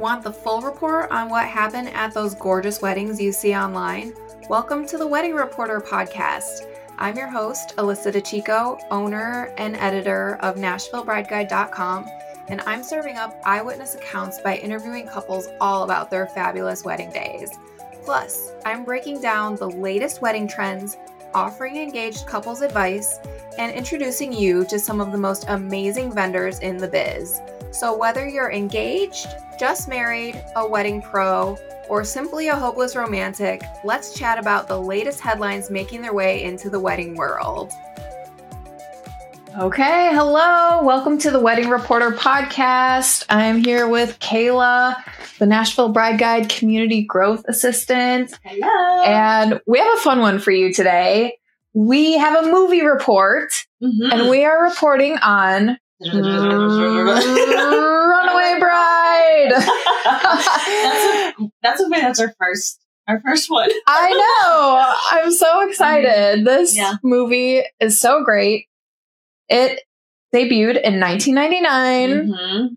Want the full report on what happened at those gorgeous weddings you see online? Welcome to the Wedding Reporter podcast. I'm your host, Alyssa DeChico, owner and editor of NashvilleBrideGuide.com, and I'm serving up eyewitness accounts by interviewing couples all about their fabulous wedding days. Plus, I'm breaking down the latest wedding trends, offering engaged couples advice, and introducing you to some of the most amazing vendors in the biz. So, whether you're engaged, just married, a wedding pro, or simply a hopeless romantic, let's chat about the latest headlines making their way into the wedding world. Okay, hello. Welcome to the Wedding Reporter podcast. I'm here with Kayla, the Nashville Bride Guide Community Growth Assistant. Hello. And we have a fun one for you today. We have a movie report, Mhm. and we are reporting on Runaway Bride. that's, a, that's okay. That's our first, our first one. I know. I'm so excited. This Yeah. movie is so great. It debuted in 1999. Mhm.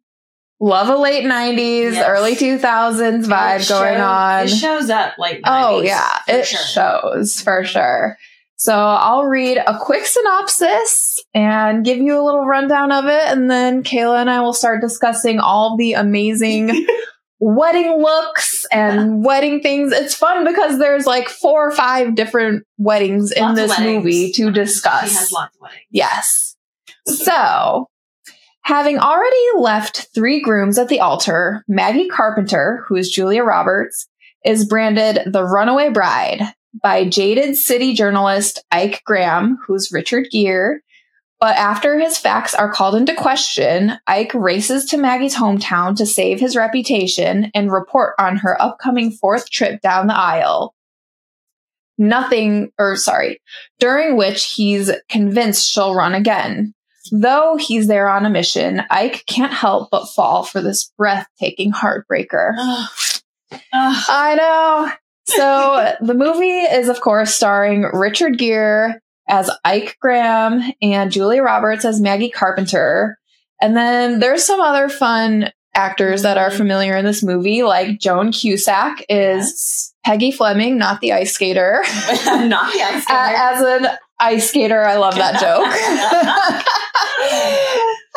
Love a late 90s, Yes. early 2000s vibe going on. It shows up like. Oh yeah, it sure. shows for sure. So I'll read a quick synopsis and give you a little rundown of it, and then Kayla and I will start discussing all the amazing wedding looks and wedding things. It's fun because there's like four or five different weddings in Lots this weddings. movie to discuss. She has lots of weddings. Yes. So, having already left three grooms at the altar, Maggie Carpenter, who is Julia Roberts, is branded the runaway bride by jaded city journalist Ike Graham, who's Richard Gere. But after his facts are called into question, Ike races to Maggie's hometown to save his reputation and report on her upcoming fourth trip down the aisle. Nothing, or sorry, during which he's convinced she'll run again. Though he's there on a mission, Ike can't help but fall for this breathtaking heartbreaker. I know. So the movie is, of course, starring Richard Gere as Ike Graham and Julia Roberts as Maggie Carpenter. And then there's some other fun actors that are familiar in this movie, like Joan Cusack is Yes. Peggy Fleming, not the ice skater. Not the ice skater. As an ice skater, I love that joke.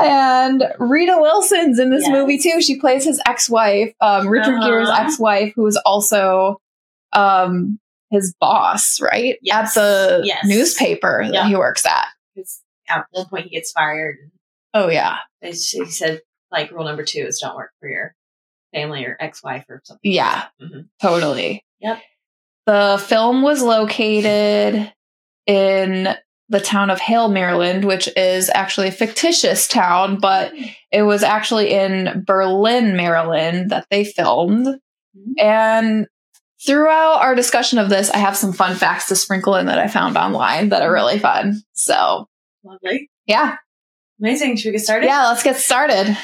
and Rita Wilson's in this Yes. movie too. She plays his ex-wife, um, Richard Uh-huh. Gere's ex-wife, who is also um, his boss, right? Yes. At the Yes. newspaper that he works at. At one point he gets fired. Oh yeah, He said, like, rule number two is don't work for your family or ex-wife or something. yeah, Mhm. totally. Yep. The film was located in the town of Hale, Maryland, which is actually a fictitious town, but it was actually in Berlin, Maryland that they filmed. Mhm. And throughout our discussion of this, I have some fun facts to sprinkle in that I found online that are really fun. So, Lovely. yeah. Amazing. Should we get started? Yeah, let's get started.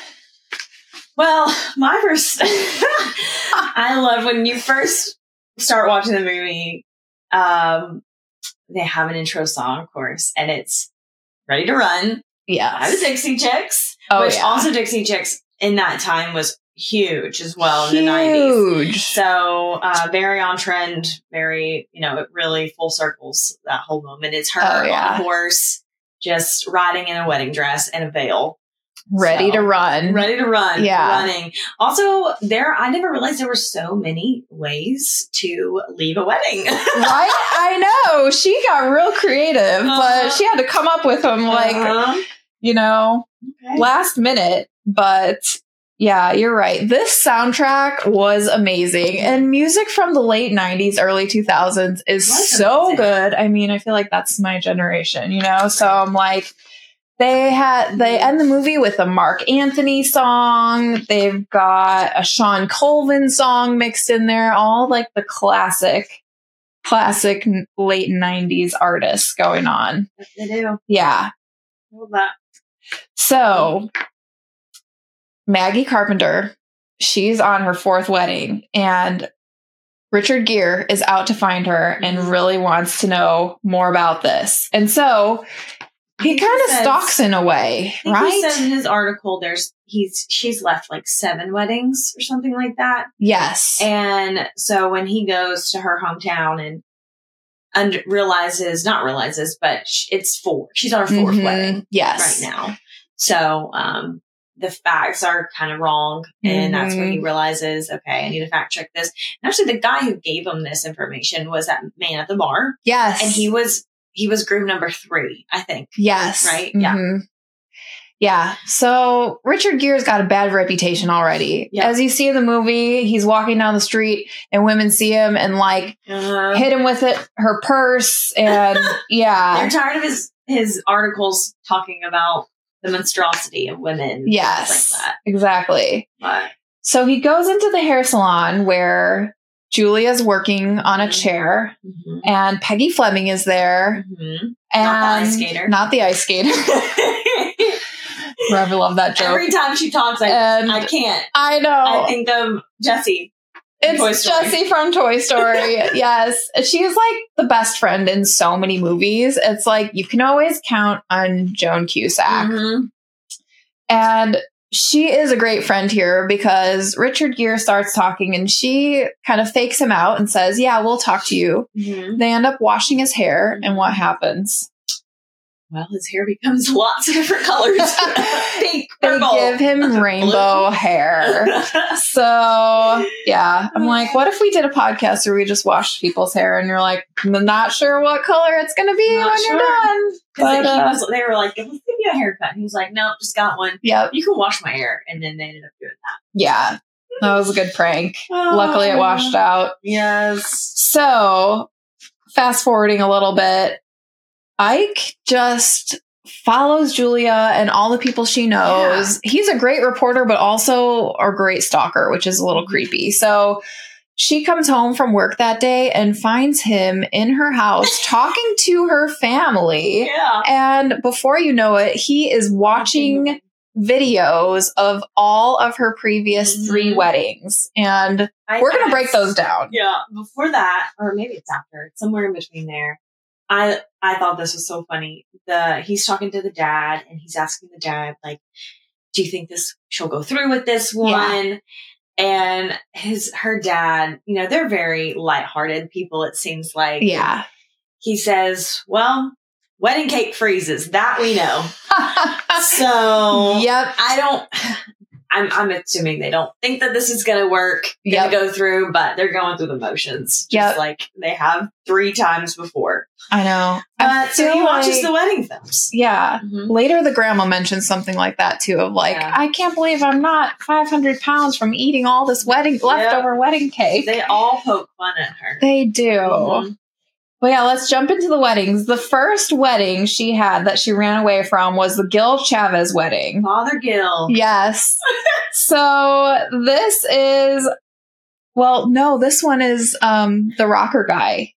Well, my first, I love when you first start watching the movie. Um, they have an intro song, of course, and it's "Ready to Run" Yeah, the Yes. Dixie Chicks, Oh, which yeah. also Dixie Chicks in that time was huge as well in the nineties. So uh, very on trend, very you know, it really full circles that whole moment. It's her Oh, yeah. on a horse, just riding in a wedding dress and a veil. Ready So, to run. ready to run. Yeah. Running. Also, there, I never realized there were so many ways to leave a wedding. right? I know. She got real creative, Uh-huh. but she had to come up with them like, Uh-huh. you know, Okay. last minute. But yeah, you're right. This soundtrack was amazing. And music from the late 90s, early 2000s is so amazing. good. I mean, I feel like that's my generation, you know? So I'm like, they had they end the movie with a Marc Anthony song. They've got a Shawn Colvin song mixed in there, all like the classic, classic late '90s artists going on. They do. Yeah. Love that. So Maggie Carpenter, she's on her fourth wedding, and Richard Gere is out to find her and really wants to know more about this. And so he kind of stalks in a way, right? He says in his article, there's he's she's left like seven weddings or something like that. yes. And so when he goes to her hometown and und- realizes, not realizes, but sh- it's four. She's on her 4th Mhm. wedding Yes. right now. So, um, the facts are kind of wrong. And that's when he Mm-hmm. realizes, okay, I need to fact check this. And actually the guy who gave him this information was that man at the bar. Yes. And he was, he was groom number three, I think. Yes. Right? Yeah. Mhm. Yeah. So Richard Gere's got a bad reputation already. Yeah. As you see in the movie, he's walking down the street and women see him and like Uh, hit him with it, her purse, and yeah. they're tired of his, his articles talking about the monstrosity of women. Yes. Like that. Exactly. But So he goes into the hair salon where Julia's working on a Mhm. chair mhm, and Peggy Fleming is there mhm. and Not the ice skater. Not the ice skater. Forever love that joke. Every time she talks, I, and I can't. I know. I think of Jessie. It's. Jessie from Toy Story. yes. She's like the best friend in so many movies. It's like you can always count on Joan Cusack. Mhm. And she is a great friend here because Richard Gere starts talking and she kind of fakes him out and says, Yeah, we'll talk to you. Mhm. They end up washing his hair, and what happens? Well, his hair becomes lots of different colors. Pink, They give him rainbow hair. So, yeah, I'm like, what if we did a podcast where we just washed people's hair and you're like, I'm not sure what color it's going to be Not when sure. you're done? But, uh, was, they were like, let's give you a haircut. And he was like, nope, just got one. Yep. You can wash my hair. And then they ended up doing that. Yeah. That was a good prank. Luckily, it washed out. Yes. So, fast forwarding a little bit, Ike just follows Julia and all the people she knows. He's a great reporter, but also a great stalker, which is a little Mhm. creepy. So, she comes home from work that day and finds him in her house talking to her family. Yeah. And before you know it, he is watching videos of all of her previous three Mhm. weddings. And I we're going to break those down. Yeah. Before that, or maybe it's after, it's somewhere in between there. I I thought this was so funny. The he's talking to the dad and he's asking the dad like, "Do you think this she'll go through with this one?" And his her dad, you know, they're very lighthearted people. It seems like. Yeah. He says, "Well, wedding cake freezes. That we know." So yep. I don't. I'm, I'm assuming they don't think that this is going to work, going Yep. to go through, but they're going through the motions, just Yep. like they have three times before. I know. I Uh, so he watches like- the wedding films. Yeah. Mhm. Later, the grandma mentions something like that too of like, Yeah. I can't believe I'm not 500 pounds from eating all this wedding leftover wedding cake. They all poke fun at her. They do. Mhm. Well, yeah, let's jump into the weddings. The first wedding she had that she ran away from was the Gil Chavez wedding. Father Gil. Yes. so this is, well, no, this one is um the rocker guy.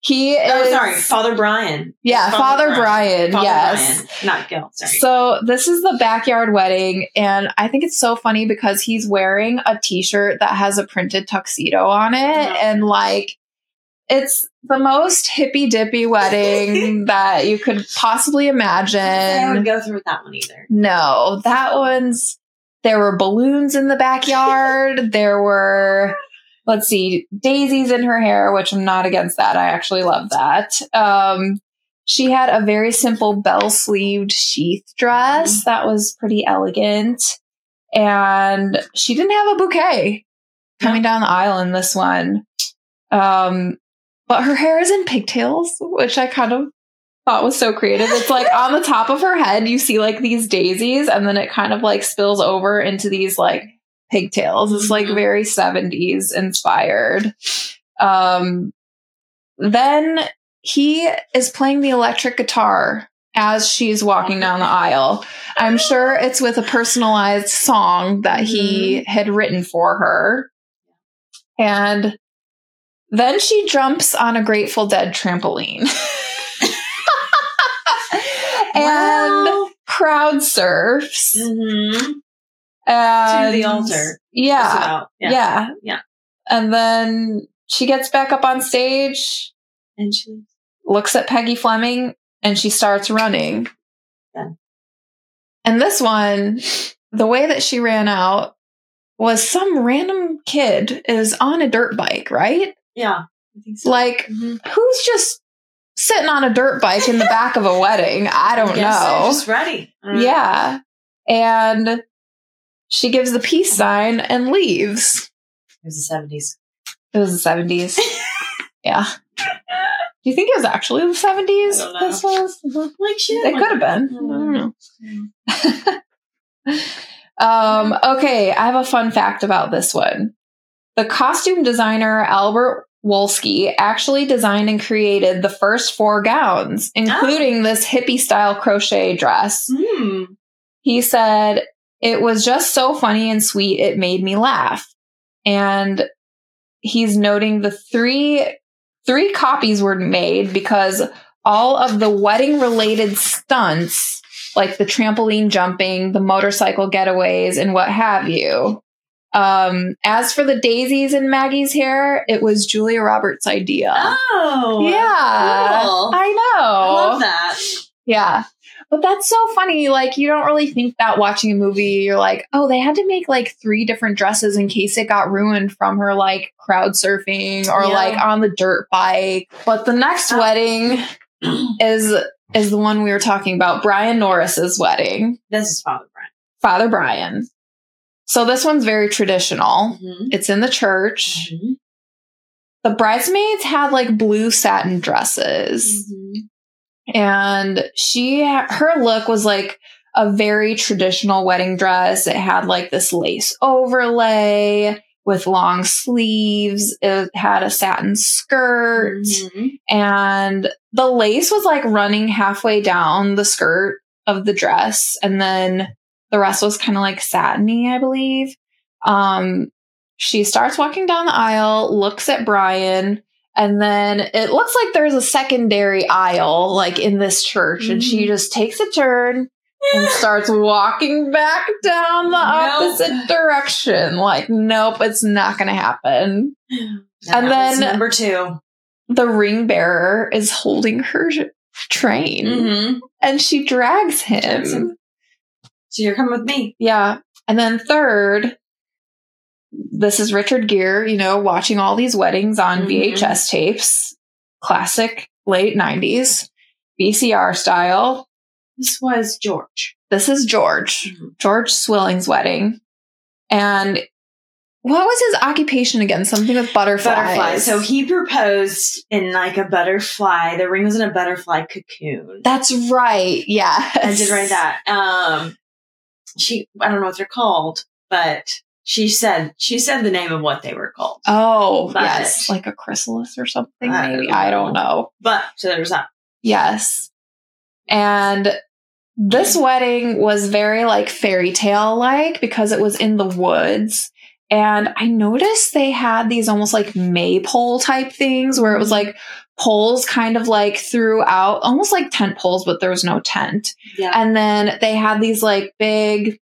He is. Oh, sorry, Father Brian. Yeah, Father, Brian. Father yes. Brian, not Gil. Sorry. So this is the backyard wedding, and I think it's so funny because he's wearing a T-shirt that has a printed tuxedo on it, Oh. and like it's the most hippy dippy wedding that you could possibly imagine. I would go through with that one either. No, that one's there were balloons in the backyard. there were let's see, daisies in her hair, which I'm not against that. I actually love that. Um she had a very simple bell sleeved sheath dress that was pretty elegant. And she didn't have a bouquet coming down the aisle in this one. Um, but her hair is in pigtails, which I kind of thought was so creative. It's like on the top of her head, you see like these daisies, and then it kind of like spills over into these like pigtails. It's like Mhm. very 70s inspired. Um, then he is playing the electric guitar as she's walking down the aisle. I'm sure it's with a personalized song that he had written for her. And then she jumps on a Grateful Dead trampoline. and Well, crowd surfs. mhm. And To the altar. Just Yeah. Yeah. Yeah. And then she gets back up on stage, And she looks at Peggy Fleming, and she starts running. then. And this one, the way that she ran out was some random kid is on a dirt bike, right? Yeah. I think so. Like, Mhm. who's just sitting on a dirt bike in the back of a wedding? I don't they're know. Just ready. I. Yeah. And she gives the peace sign and leaves. It was the seventies. It was the 70s. yeah. Do you think it was actually the 70s? I don't know. This was? Like shit. It could have been. I don't know. um, okay, I have a fun fact about this one. The costume designer Albert Wolsky actually designed and created the first four gowns, including this hippie style crochet dress. Hmm. He said, It was just so funny and sweet, it made me laugh. And he's noting the three three copies were made because all of the wedding related stunts, like the trampoline jumping, the motorcycle getaways, and what have you. Um, as for the daisies in Maggie's hair, it was Julia Roberts' idea. Oh. yeah. cool. I know. I love that. Yeah. But that's so funny. Like, you don't really think that watching a movie, you're like, oh, they had to make like three different dresses in case it got ruined from her like crowd surfing or Yeah. like on the dirt bike. But the next Oh. wedding is is the one we were talking about, Brian Norris's wedding, This is Father Brian. Father Brian. So this one's very traditional. Mhm. It's in the church. Mhm. The bridesmaids had like blue satin dresses. Mhm. and she her look was like a very traditional wedding dress it had like this lace overlay with long sleeves it had a satin skirt Mhm. and the lace was like running halfway down the skirt of the dress and then the rest was kind of like satiny i believe um she starts walking down the aisle looks at brian and then it looks like there's a secondary aisle like in this church and she Mhm. just takes a turn and starts walking back down the Nope. opposite direction like nope it's not gonna happen And And then- number 2 the ring bearer is holding her train Mm-hmm. and she drags him. So you're coming with me. Yeah. And then third, this is Richard Gere, you know, watching all these weddings on Mhm. VHS tapes, classic late 90s, VCR style. This was George. This is George, Mhm. George Swilling's wedding. And what was his occupation again? Something with butterflies. Butterfly. So he proposed in like a butterfly. The ring was in a butterfly cocoon. That's right. Yeah. I did write that. Um, she, I don't know what they're called, but she said, she said the name of what they were called. Oh, But- yes. Like a chrysalis or something, I maybe. don't I don't know. But, so there was that. Yes. And this mm. wedding was very like fairy tale like because it was in the woods. And I noticed they had these almost like maypole type things where it was mm-hmm. like poles kind of like throughout, almost like tent poles, but there was no tent. Yeah. And then they had these like big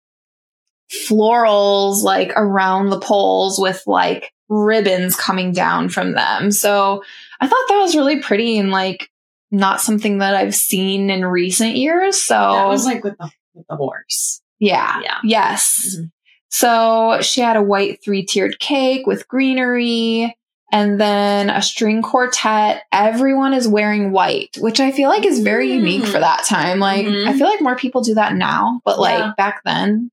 florals like around the poles with like ribbons coming down from them. So I thought that was really pretty and like not something that I've seen in recent years. So that was like with the, with the horse. yeah. Yeah. Yes. Mhm. So she had a white three tiered cake with greenery and then a string quartet. Everyone is wearing white, which I feel like is very Mm. unique for that time. Like, Mhm. I feel like more people do that now, but like Yeah. back then,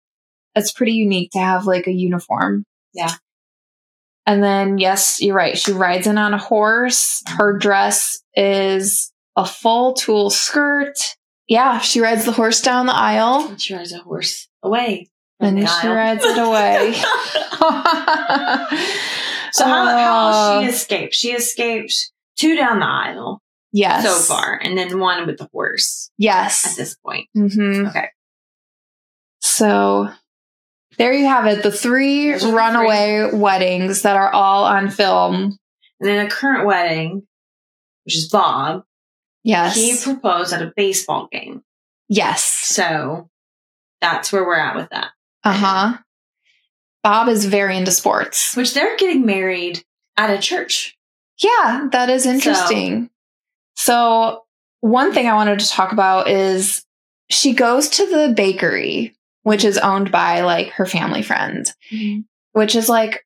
it's pretty unique to have like a uniform. Yeah. And then, yes, you're right. She rides in on a horse. Her dress is a full tulle skirt. Yeah, she rides the horse down the aisle. And she rides a horse away. And the she aisle. rides it away. so how, how Uh, she escaped? She escaped two down the aisle yes. so far, and then one with the horse Yes. at this point. Mm-hmm. Okay. So there you have it. The three Those are the runaway weddings that are all on film. And then a current wedding, which is Bob, Yes. he proposed at a baseball game. yes. So that's where we're at with that. Uh huh. Bob is very into sports. Which they're getting married at a church. Yeah, that is interesting. So, one thing I wanted to talk about is she goes to the bakery, which is owned by like her family friend, which is like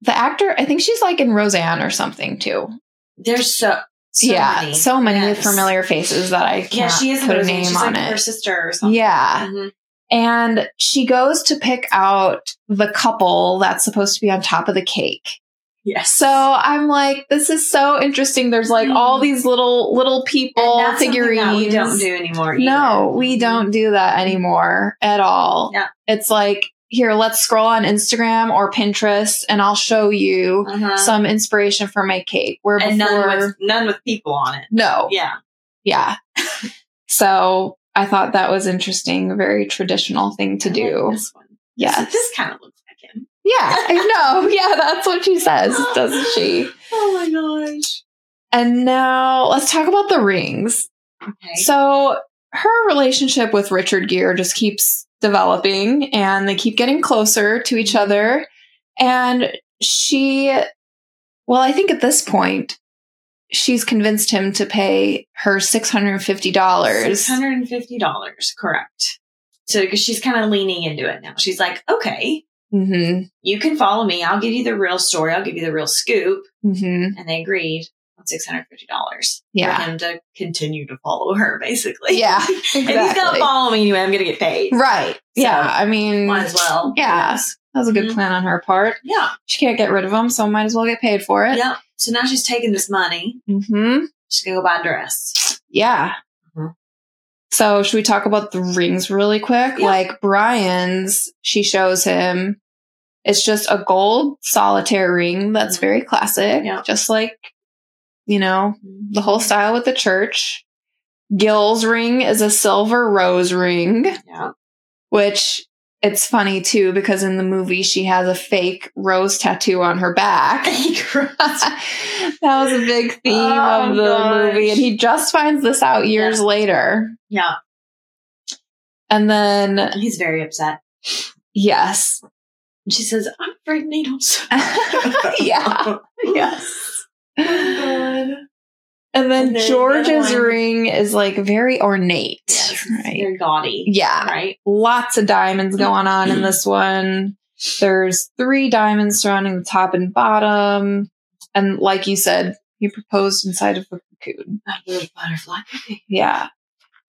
the actor. I think she's like in Roseanne or something too. There's so, so yeah, many. so many Yes. familiar faces that I can't Yeah, she is put a name She's on like her sister or something. Yeah. Mhm. And she goes to pick out the couple that's supposed to be on top of the cake. Yes. So I'm like, this is so interesting. There's like all Mhm. these little little people figurines. that we don't do anymore. Either. No, we Mhm. don't do that anymore at all. Yeah. It's like, here, let's scroll on Instagram or Pinterest and I'll show you Uh-huh. some inspiration for my cake. Where and before, none with none with people on it. no, Yeah. yeah. so I thought that was interesting, a very traditional thing to do. like this one. This, this kind of looks like him. Yeah, I know. Yeah, that's what she says, doesn't she? Oh my gosh. And now let's talk about the rings. Okay. So her relationship with Richard Gere just keeps developing and they keep getting closer to each other. And she, well, I think at this point, she's convinced him to pay her $650. Six hundred and fifty dollars, correct. So because she's kind of leaning into it now. She's like, okay, hmm you can follow me. I'll give you the real story. I'll give you the real scoop. hmm And they agreed on six hundred fifty dollars Yeah. for him to continue to follow her, basically. Yeah, if he's gonna exactly. follow me anyway, I'm gonna get paid. Right. yeah. I mean, Might as well. Yeah. That was a good Mhm. plan on her part. Yeah. She can't get rid of him, so might as well get paid for it. Yeah. So now she's taking this money. Mm-hmm. She's gonna go buy a dress. Yeah. Mhm. So, should we talk about the rings really quick? Yeah. Like Brian's, she shows him it's just a gold solitaire ring that's Mhm. very classic, Yeah. just like, you know, the whole style with the church. Gil's ring is a silver rose ring, Yeah. which it's funny too because in the movie she has a fake rose tattoo on her back. that was a big theme Oh, of the gosh. movie, and he just finds this out years later. yeah. And then, He's very upset. yes, she says, I'm afraid needles. yeah, yes. Oh, God. And then And then George's one- ring is like very ornate, Yes. right? They're gaudy. Yeah, Right? lots of diamonds going on in this one. There's three diamonds surrounding the top and bottom, and like you said, he proposed inside of a cocoon. Little butterfly. Yeah,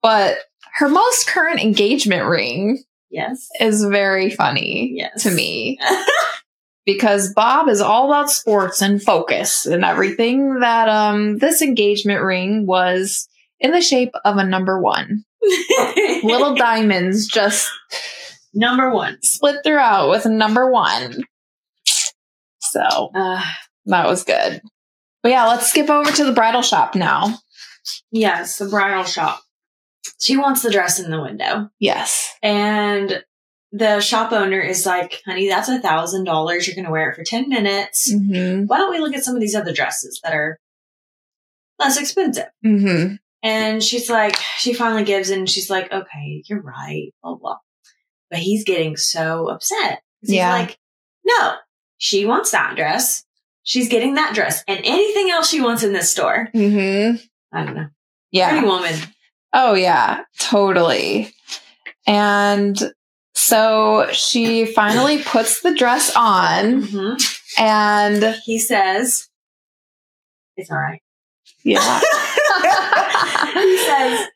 but her most current engagement ring Yes. is very funny Yes. to me because Bob is all about sports and focus and everything that um this engagement ring was in the shape of a number 1. Little diamonds just Number one. split throughout with a number 1. So, Uh, that was good. But yeah, let's skip over to the bridal shop now. yes, the bridal shop. She wants the dress in the window. Yes. And the shop owner is like, honey, that's a thousand dollars. You're going to wear it for 10 minutes. Mhm. Why don't we look at some of these other dresses that are less expensive? Mhm. And she's like, she finally gives in. And she's like, okay, you're right. Blah, blah. But he's getting so upset. He's Yeah. like, no, she wants that dress. She's getting that dress and anything else she wants in this store. Mm-hmm. I don't know. Yeah. Pretty woman. Oh, yeah, totally. And so she finally puts the dress on, hmm and He says, it's all right. yeah, he says,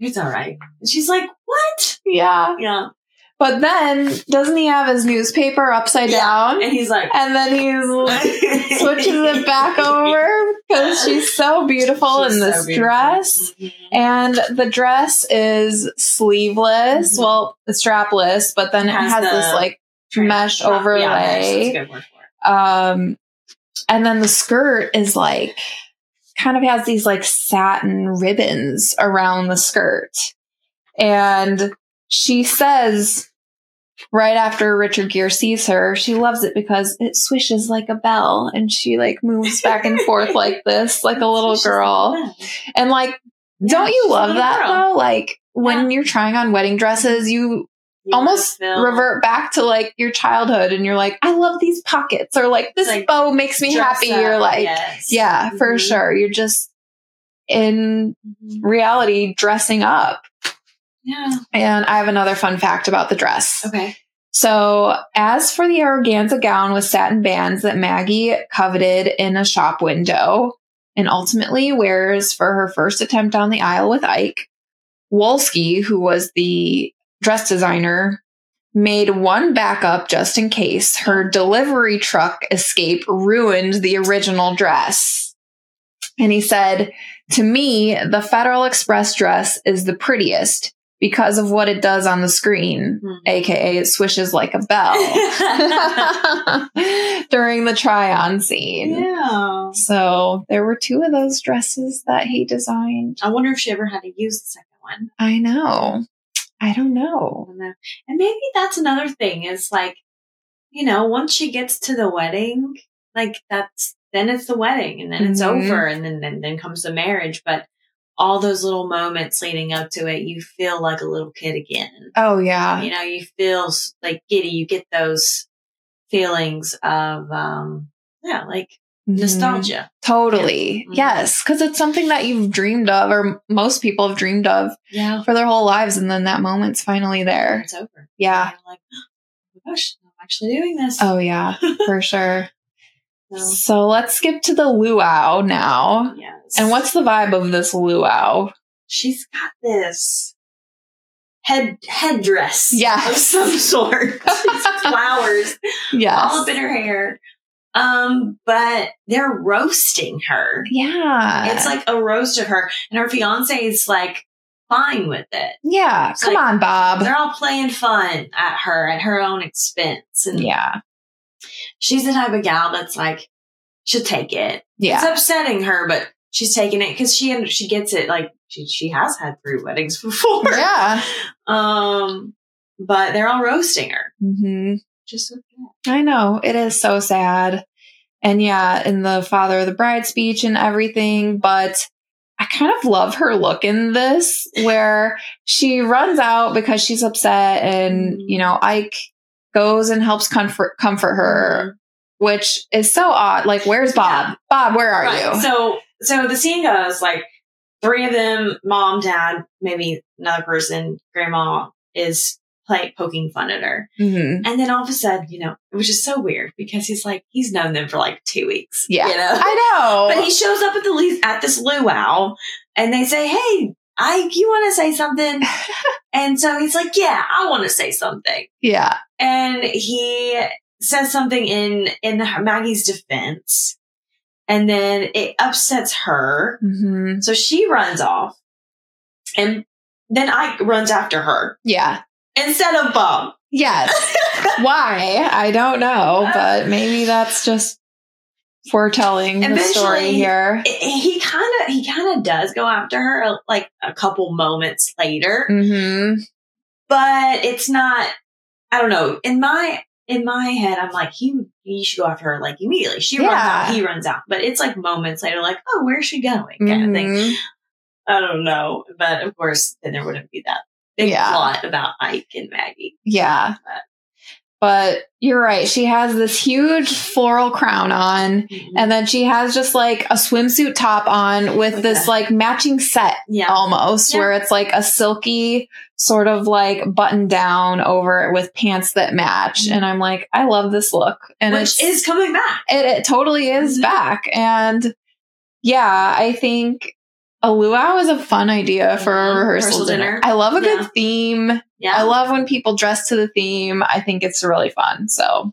it's all right. And she's like, what? yeah. Yeah. But then doesn't he have his newspaper upside Yeah. down? And he's like, And then he's switches it back over because she's so beautiful She's in so this beautiful. dress. Mhm. And the dress is sleeveless, Mhm. well, strapless, but then it Has has, the this like mesh Yeah, overlay. that's a good word for it. Um, and then the skirt is like kind of has these like satin ribbons around the skirt. And she says right after Richard Gere sees her, she loves it because it swishes like a bell and she like moves back and forth like this, like a little girl. like, And like, Yeah, don't you love that girl. though? Like when you're trying on wedding dresses, you You almost wanna revert back to like your childhood and you're like, I love these pockets or like this Like, bow makes me happy. up, You're like, yes. yeah, for Mhm. sure. You're just in Mhm. reality dressing up. Yeah. And I have another fun fact about the dress. Okay. So, as for the organza gown with satin bands that Maggie coveted in a shop window and ultimately wears for her first attempt down the aisle with Ike, Wolsky, who was the dress designer, made one backup just in case her delivery truck escape ruined the original dress. And he said, To me, the Federal Express dress is the prettiest because of what it does on the screen, Hmm. aka it swishes like a bell during the try on scene. yeah. So there were two of those dresses that he designed. I wonder if she ever had to use the second one. I know. I don't I know. don't know. And maybe that's another thing is like, you know, once she gets to the wedding, like that's then it's the wedding and then it's Mhm. over and then, then then comes the marriage. But all those little moments leading up to it, you feel like a little kid again. Oh yeah. you know, you feel like giddy. You get those feelings of, um, yeah, like Mhm. nostalgia. Totally. Yeah. Mhm. Yes. Cause it's something that you've dreamed of or most people have dreamed of Yeah. for their whole lives. And then that moment's finally there. It's over. Yeah. Like, oh my gosh, I'm actually doing this. Oh yeah, for sure. So, So let's skip to the luau now. yes. And what's the vibe of this luau? she's got this head headdress Yes. of some sort. Flowers Yes. all up in her hair. Um, but they're roasting her. yeah. It's like a roast of her, and her fiance is like fine with it. yeah. it's Come like- on, Bob. They're all playing fun at her at her own expense, and Yeah. she's the type of gal that's like she'll take it. Yeah. It's upsetting her, but she's taking it because she and she gets it. Like she she has had three weddings before. Yeah. Um, but they're all roasting her. hmm Just. I know. It is so sad. And yeah, in the father of the bride speech and everything, but I kind of love her look in this where she runs out because she's upset and, Mhm. you know, Ike goes and helps comfort comfort her, which is so odd. Like, where's Bob? Bob, where are Right. you? So so the scene goes like three of them, mom, dad, maybe another person, grandma is play poking fun at her. hmm And then all of a sudden, you know, which is so weird because he's like he's known them for like two weeks. Yeah. You know? I know. But he shows up at the le- at this luau and they say, Hey, I you want to say something? and so he's like, Yeah, I want to say something. yeah. And he says something in, in Maggie's defense. And then it upsets her. hmm So she runs off. And then Ike runs after her Yeah. instead of Bob. Yes. Why? I don't know, but maybe that's just foretelling the story Eventually- here. he kind of, he kind of does go after her like a couple moments later. hmm but it's not i don't know in my in my head i'm like he he should go after her like immediately she runs out he runs out but it's like moments later like oh where's she going kind of thing Mhm. i don't know but of course then there wouldn't be that big Yeah. plot about ike and maggie Yeah. But you're right. She has this huge floral crown on, and then she has just like a swimsuit top on with this like matching set yeah almost, Yeah. where it's like a silky sort of like button down over it with pants that match. Mhm. And I'm like, I love this look. And which is coming back it, it totally is Mhm. back. And yeah, I think a luau is a fun idea for a rehearsal, Rehearsal dinner. dinner. I love a Yeah. good theme. yeah I love when people dress to the theme. I think it's really fun. So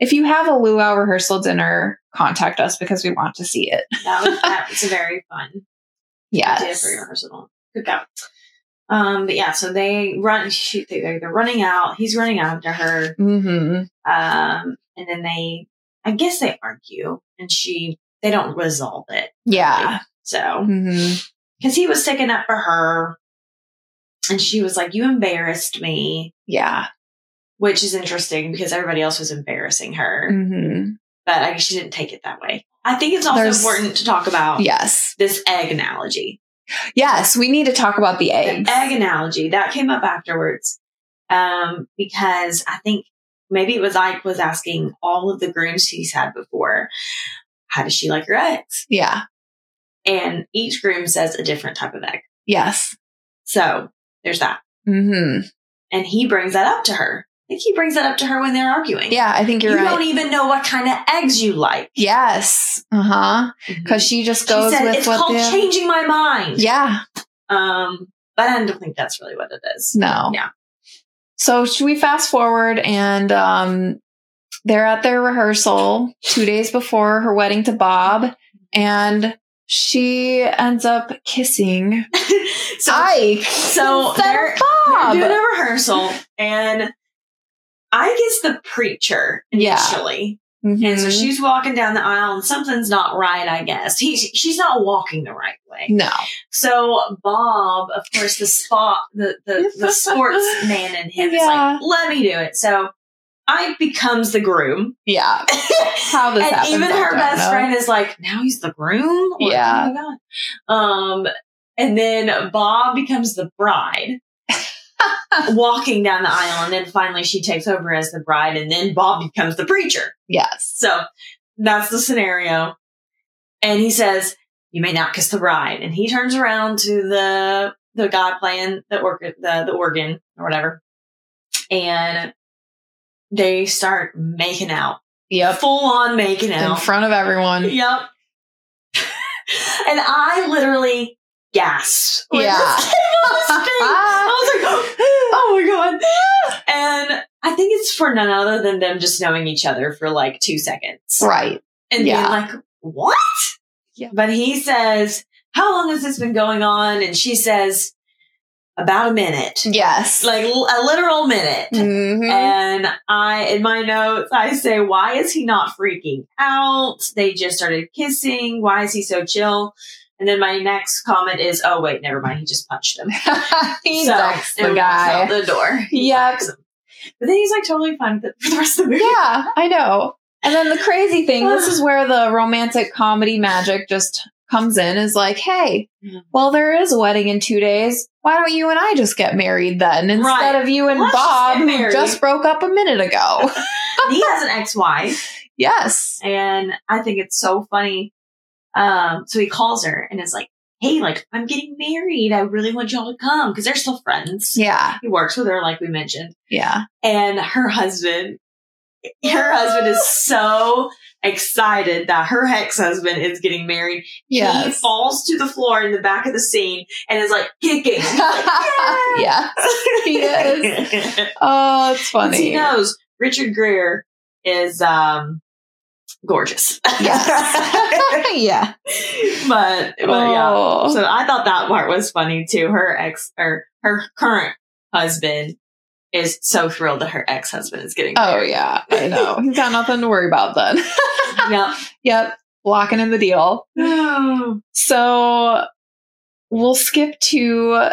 if you have a luau rehearsal dinner, contact us because we want to see it. that was that was a very fun idea for your rehearsal cookout um but yeah so they run shoot they, they're running out he's running out after her hmm Um, and then they, I guess they argue and she, they don't resolve it. Yeah. So, hmm cause he was sticking up for her and she was like, you embarrassed me, Yeah. which is interesting because everybody else was embarrassing her, hmm but I guess she didn't take it that way. I think it's also There's- important to talk about Yes. this egg analogy. Yes. We need to talk about the eggs. The egg analogy that came up afterwards. Um, because I think maybe it was Ike was asking all of the grooms he's had before, how does she like her eggs? Yeah. And each groom says a different type of egg. Yes. So there's that. hmm And he brings that up to her. I think he brings that up to her when they're arguing. Yeah, I think you're you right. don't even know what kind of eggs you like. yes. Uh huh. Because she just she goes said, with it's what called the. changing my mind. yeah. Um, but I don't think that's really what it is. No. Yeah. So should we fast forward and um, they're at their rehearsal two days before her wedding to Bob, and she ends up kissing so, Ike. so they're, of they're doing a rehearsal, and Ike is the preacher Yeah. initially. And so Mhm. she's walking down the aisle, and something's not right, I guess. He's, she's not walking the right way. no. So Bob, of course, the spot, the the, the sportsman in him is like, "Let me do it." So Ike becomes the groom, Yeah. How this and happens, even her best know. friend is like, "Now he's the groom." Yeah. Oh my god. Um, and then Bob becomes the bride. walking down the aisle and then finally she takes over as the bride and then Bob becomes the preacher. Yes. So that's the scenario. And he says, "You may not kiss the bride." And he turns around to the the guy playing the organ, the the organ or whatever, and they start making out, Yep. full on making out. In front of everyone. Yep. and I literally gasped. when Yeah. this came on the screen. I was like, "Oh my god!" And I think it's for none other than them just knowing each other for like two seconds Right. and Yeah. being like, "What?" Yeah. But he says, "How long has this been going on?" And she says, "About a minute, Yes. like a literal minute." Mhm. And I, in my notes, I say, "Why is he not freaking out? They just started kissing. Why is he so chill?" And then my next comment is, "Oh wait, never mind. He just punched him." he So, ducks the guy. out the door. He Yep. But then he's like totally fine with for the rest of the movie. Yeah, I know. And then the crazy thing, this is where the romantic comedy magic just comes in is like, hey, Mhm. well, there is a wedding in two days. Why don't you and I just get married then instead Right. of you and Let's Bob who just broke up a minute ago? he has an ex-wife. yes. And I think it's so funny. Um, so he calls her and is like, Hey, like, I'm getting married. I really want y'all to come because they're still friends. Yeah. He works with her, like we mentioned. Yeah. And her husband, her husband is so excited that her ex-husband is getting married. He falls to the floor in the back of the scene and is like kicking. Like, yeah. He is. Oh, it's funny. He knows Richard Gere is um gorgeous. Yes. yeah. but, but yeah. Oh. So I thought that part was funny too. Her ex or her current husband is so thrilled that her ex husband is getting Oh yeah, I know. He's got nothing to worry about then. Yep. yep, locking in the deal. Oh. So we'll skip to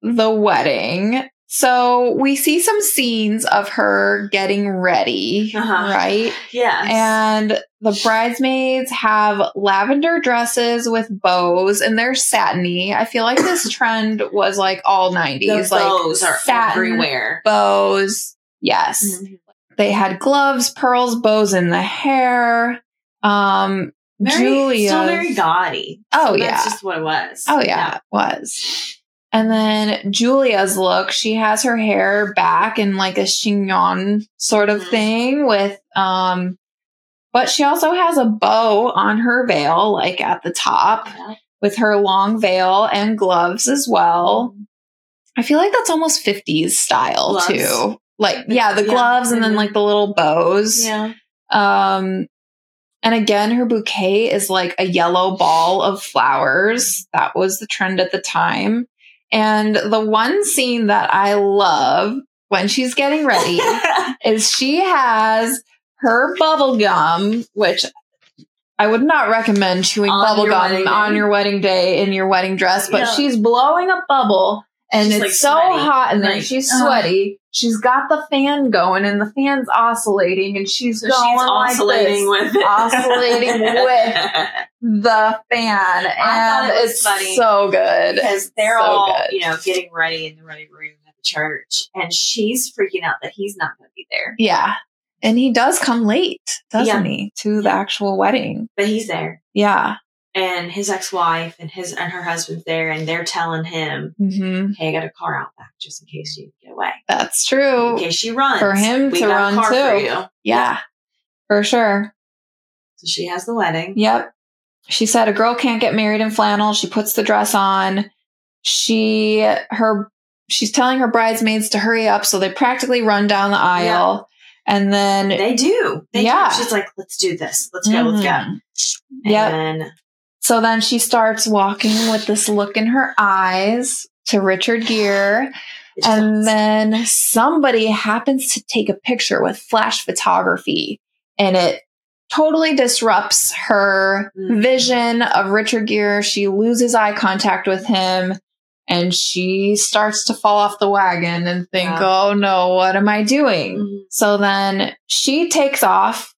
the wedding. So we see some scenes of her getting ready, Uh-huh. right? Yes. And the bridesmaids have lavender dresses with bows and they're satiny. I feel like this trend was like all 90s. the like bows are everywhere. bows. Yes. Mhm. They had gloves, pearls, bows in the hair. Um Very, Julia. still very gaudy. Oh, So yeah. That's just what it was. Oh yeah, it was. And then Julia's look, she has her hair back in like a chignon sort of Mhm. thing with um but she also has a bow on her veil like at the top with her long veil and gloves as well. I feel like that's almost 50s style Gloves? too. Like yeah, the Yeah. gloves and then Mhm. like the little bows. Yeah. Um, and again, her bouquet is like a yellow ball of flowers. That was the trend at the time. And the one scene that I love when she's getting ready is she has her bubble gum, which I would not recommend chewing On bubble gum on your wedding day in your wedding dress, but Yeah. she's blowing a bubble and She's, it's like, so sweaty. hot and then Like, she's ugh. sweaty. She's got the fan going and the fan's oscillating and she's So going she's like oscillating this with it. Oscillating with the fan and it it's funny so good. because they're So all good. you know getting ready in the ready room at the church, and she's freaking out that he's not going to be there, Yeah. And he does come late, doesn't Yeah. he, to the actual wedding? but he's there. Yeah. And his ex-wife and his and her husband's there, and they're telling him, hmm "Hey, I got a car out back just in case you get away, That's in true. case she runs For him to run a car too. for you." Yeah, for sure. So she has the wedding. Yep. She said a girl can't get married in flannel. She puts the dress on. She her she's telling her bridesmaids to hurry up, so they practically run down the aisle. And then They do. They Yeah. do. She's like, "Let's do this. Let's go. Let's go." Mhm. Yep. So then she starts walking with this look in her eyes to Richard Gere. And then somebody happens to take a picture with flash photography and it totally disrupts her Mhm. vision of Richard Gere. She loses eye contact with him and she starts to fall off the wagon and think, Yeah. oh no, what am I doing? Mhm. So then she takes off.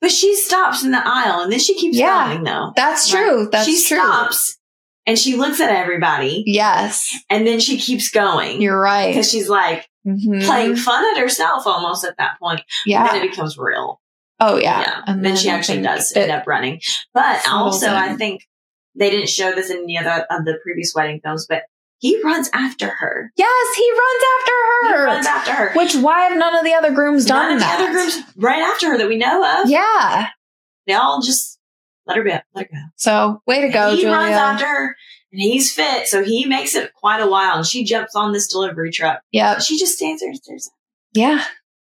But she stops in the aisle, and then she keeps Yeah. going. Though That's Right. true. That's she true. stops and she looks at everybody, Yes, and then she keeps going you're right. because she's like Mhm. playing fun at herself almost at that point. Yeah. Then it becomes real. oh, yeah. Yeah. And then, she I actually does end up running. But also, I think they didn't show this in any other of the previous wedding films, but he runs after her. Yes, he runs after He her. runs after her. Which why have none of the other grooms None done of the other grooms right after her that we know of. Yeah. They all just let her be. Let her go. So way to go, he Julia. runs after her, and he's fit, so he makes it quite a while. And she jumps on this delivery truck. Yeah, She just stands there and stares. Yeah.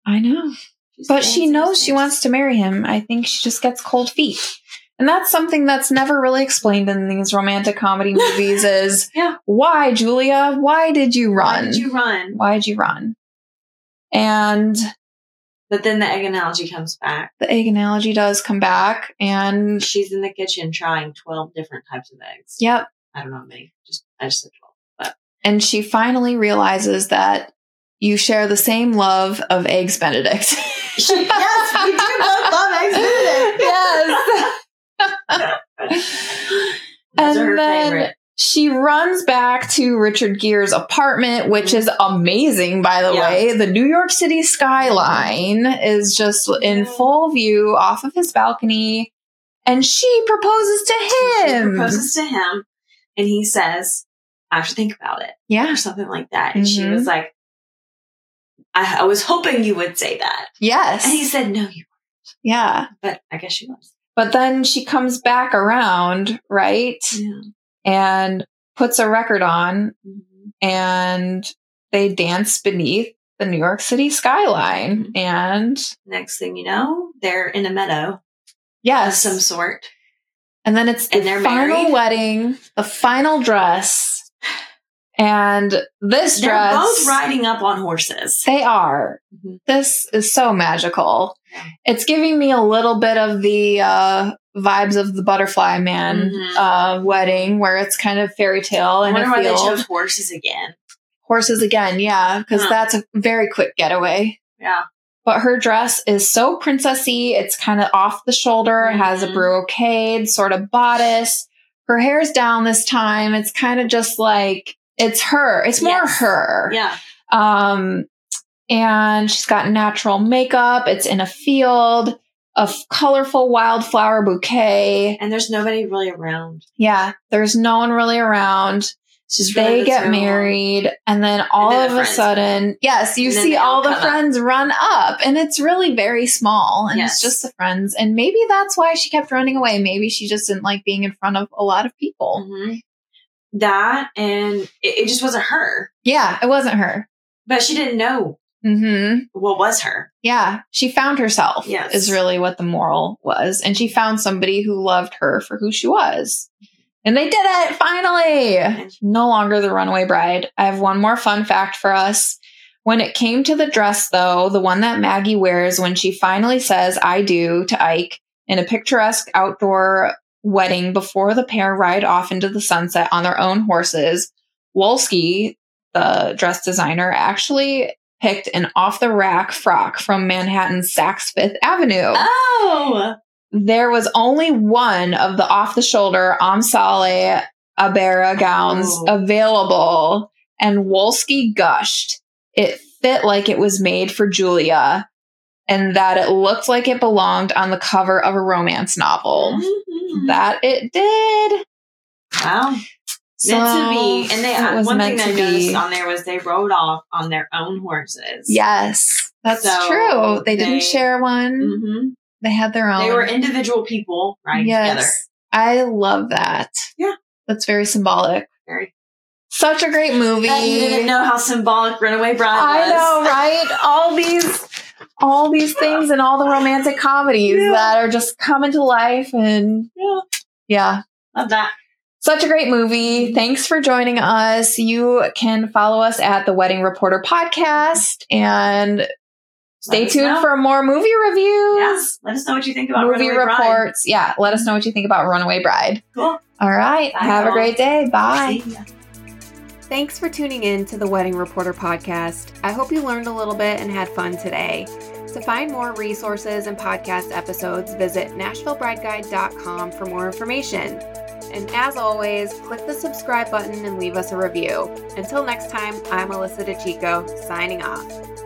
I know. She But she knows she wants to marry him. I think she just gets cold feet. And that's something that's never really explained in these romantic comedy movies is Yeah. why, Julia? Why did you run? Why did you run? Why'd you run? And But then the egg analogy comes back. the egg analogy does come back and She's in the kitchen trying twelve different types of eggs. yep. I don't know how many. Just I just said twelve. But And she finally realizes that you share the same love of eggs Benedict. Yes, we do both love eggs Benedict. yes. Those are And then- favorite. She runs back to Richard Gere's apartment, which is amazing, by the Yeah. way. The New York City skyline is just in full view off of his balcony. And she proposes to She him. proposes to him, and he says, "I have to think about it," yeah. or something like that. And she Mhm. was like, I, "I was hoping you would say that," Yes. and he said, "No, you." Weren't. Yeah. But I guess she was. But then she comes back around, right? Yeah. And puts a record on Mhm. and they dance beneath the New York City skyline. Mhm. And Next thing you know, they're in a meadow of some sort. and then it's the they're final married? wedding, the final dress. And this They're dress, both riding up on horses. they are. Mhm. This is so magical. It's giving me a little bit of the uh, vibes of the Butterfly Man Mhm. uh, wedding, where it's kind of fairy tale I and wonder why they chose horses again. horses again, yeah, because Huh. that's a very quick getaway. Yeah. But her dress is so princessy. It's kind of off the shoulder, it has a Mhm. brocade sort of bodice. Her hair's down this time. It's kind of just like it's her. It's more Yes. her. Yeah. Um, and she's got natural makeup. It's in a field, a f- colorful wildflower bouquet. And there's nobody really around. Yeah, there's no one really around. It's just really They get of married, and then all then the of a sudden, yes, you see all all the come up. friends run up, and it's really very small, and Yes. it's just the friends. And maybe that's why she kept running away. Maybe she just didn't like being in front of a lot of people. Mhm. That and it, it just wasn't her. Yeah, it wasn't her. But she didn't know hmm what was her. Yeah, she found herself. Yes. is really what the moral was, and she found somebody who loved her for who she was. And they did it finally. No longer the runaway bride. I have one more fun fact for us. When it came to the dress, though, the one that Maggie wears when she finally says, I do to Ike in a picturesque outdoor wedding before the pair ride off into the sunset on their own horses, Wolsky, the dress designer, actually picked an off the rack frock from Manhattan's Saks Fifth Avenue Oh, there was only one of the off the shoulder Amsale Aberra gowns Oh. available, and Wolsky gushed. It fit like it was made for Julia, and that it looked like it belonged on the cover of a romance novel. Mhm. Mm. that it did. Wow. So Meant to be. And they was one thing I be. noticed on there was they rode off on their own horses. Yes, that's So true. They didn't share one. hmm They had their own. They were individual people riding together. I love that. Yeah. That's very symbolic. Very. Such a great movie. Bet you didn't know how symbolic Runaway Bride I was. know, right? All these all these things and all the romantic comedies Yeah. that are just coming to life and Yeah. yeah. Love that. Such a great movie. Thanks for joining us. You can follow us at the Wedding Reporter podcast and stay tuned know. for more movie reviews. Yes. Let us know what you think about movie Runaway Bride. reports. Yeah, let us know what you think about Runaway Bride. Cool. All right. Bye, Have a y'all. great day. Bye. See ya. Thanks for tuning in to the Wedding Reporter podcast. I hope you learned a little bit and had fun today. To find more resources and podcast episodes, visit NashvilleBrideGuide.com for more information. And as always, click the subscribe button and leave us a review. Until next time, I'm Alyssa DeChico, signing off.